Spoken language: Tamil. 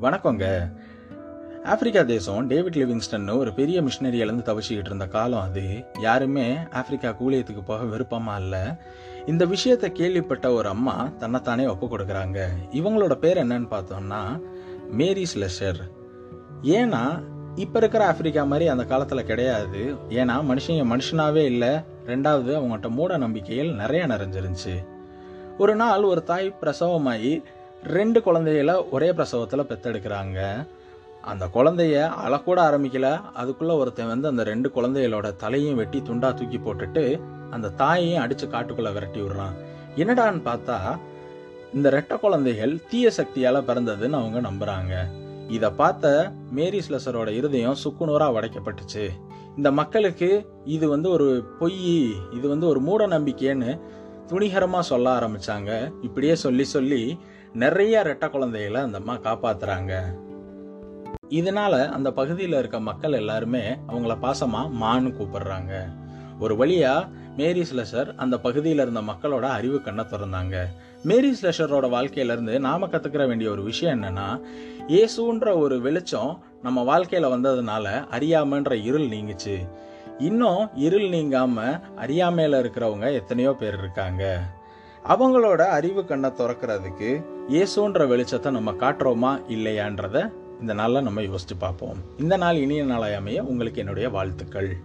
வணக்கங்க. ஆப்பிரிக்கா தேசம் டேவிட் லிவிங்ஸ்டன் ஒரு பெரிய மிஷினரி இழந்து தவிச்சிக்கிட்டு இருந்த காலம் அது. யாருமே ஆப்பிரிக்கா கூலியத்துக்கு போக விருப்பமா இல்லை. இந்த விஷயத்தை கேள்விப்பட்ட ஒரு அம்மா தன்னைத்தானே ஒப்பு கொடுக்குறாங்க. இவங்களோட பேர் என்னன்னு பார்த்தோம்னா மேரிஸ் லெஷர் ஏன்னா இப்போ இருக்கிற ஆப்பிரிக்கா மாதிரி அந்த காலத்தில் கிடையாது. ஏன்னா மனுஷங்க மனுஷனாவே இல்லை. ரெண்டாவது அவங்கள்ட்ட மூட நம்பிக்கைகள் நிறைய நிறைஞ்சிருந்துச்சு. ஒரு நாள் ஒரு தாய் பிரசவமாகி ரெண்டு குழந்தைகளை ஒரே பிரசவத்தில் பெத்தெடுக்கிறாங்க. அந்த குழந்தைய அழக்கூட ஆரம்பிக்கல. அதுக்குள்ளே ஒருத்தன் வந்து அந்த ரெண்டு குழந்தைகளோட தலையும் வெட்டி துண்டா தூக்கி போட்டுட்டு அந்த தாயையும் அடித்து காட்டுக்குள்ளே விரட்டி விடுறான். என்னடான்னு பார்த்தா இந்த ரெட்டை குழந்தைகள் தீய சக்தியால் பிறந்ததுன்னு அவங்க நம்புகிறாங்க இதை பார்த்த மேரி ஸ்லெசரோட இருதயம் சுக்குநூறாக உடைக்கப்பட்டுச்சு. இந்த மக்களுக்கு இது வந்து ஒரு பொய் இது வந்து ஒரு மூட நம்பிக்கைன்னு துணிகரமாக சொல்ல ஆரம்பிச்சாங்க. இப்படியே சொல்லி சொல்லி நிறைய ரெட்டை குழந்தைகளை அந்த அம்மா காப்பாத்துறாங்க. இதனால அந்த பகுதியில் இருக்க மக்கள் எல்லாருமே அவங்கள பாசமா மான்னு கூப்பிடுறாங்க. ஒரு வழியா மேரி ஸ்லெஷர் அந்த பகுதியில் இருந்த மக்களோட அறிவு கண்ணை திறந்தாங்க. மேரி ஸ்லெஷரோட வாழ்க்கையில இருந்து நாம கத்துக்கிற வேண்டிய ஒரு விஷயம் என்னன்னா இயேசுன்ற ஒரு வெளிச்சம் நம்ம வாழ்க்கையில வந்ததுனால அறியாமன்ற இருள் நீங்குச்சு. இன்னும் இருள் நீங்காமல் அறியாமையில் இருக்கிறவங்க எத்தனையோ பேர் இருக்காங்க. அவங்களோட அறிவு கண்ணை திறக்கிறதுக்கு இயேசுன்ற வெளிச்சத்தை நம்ம காட்டுறோமா இல்லையான்றத இந்த நாளில் நம்ம யோசிச்சு பார்ப்போம். இந்த நாள் இனிய நாளாய் அமைய உங்களுக்கு என்னுடைய வாழ்த்துக்கள்.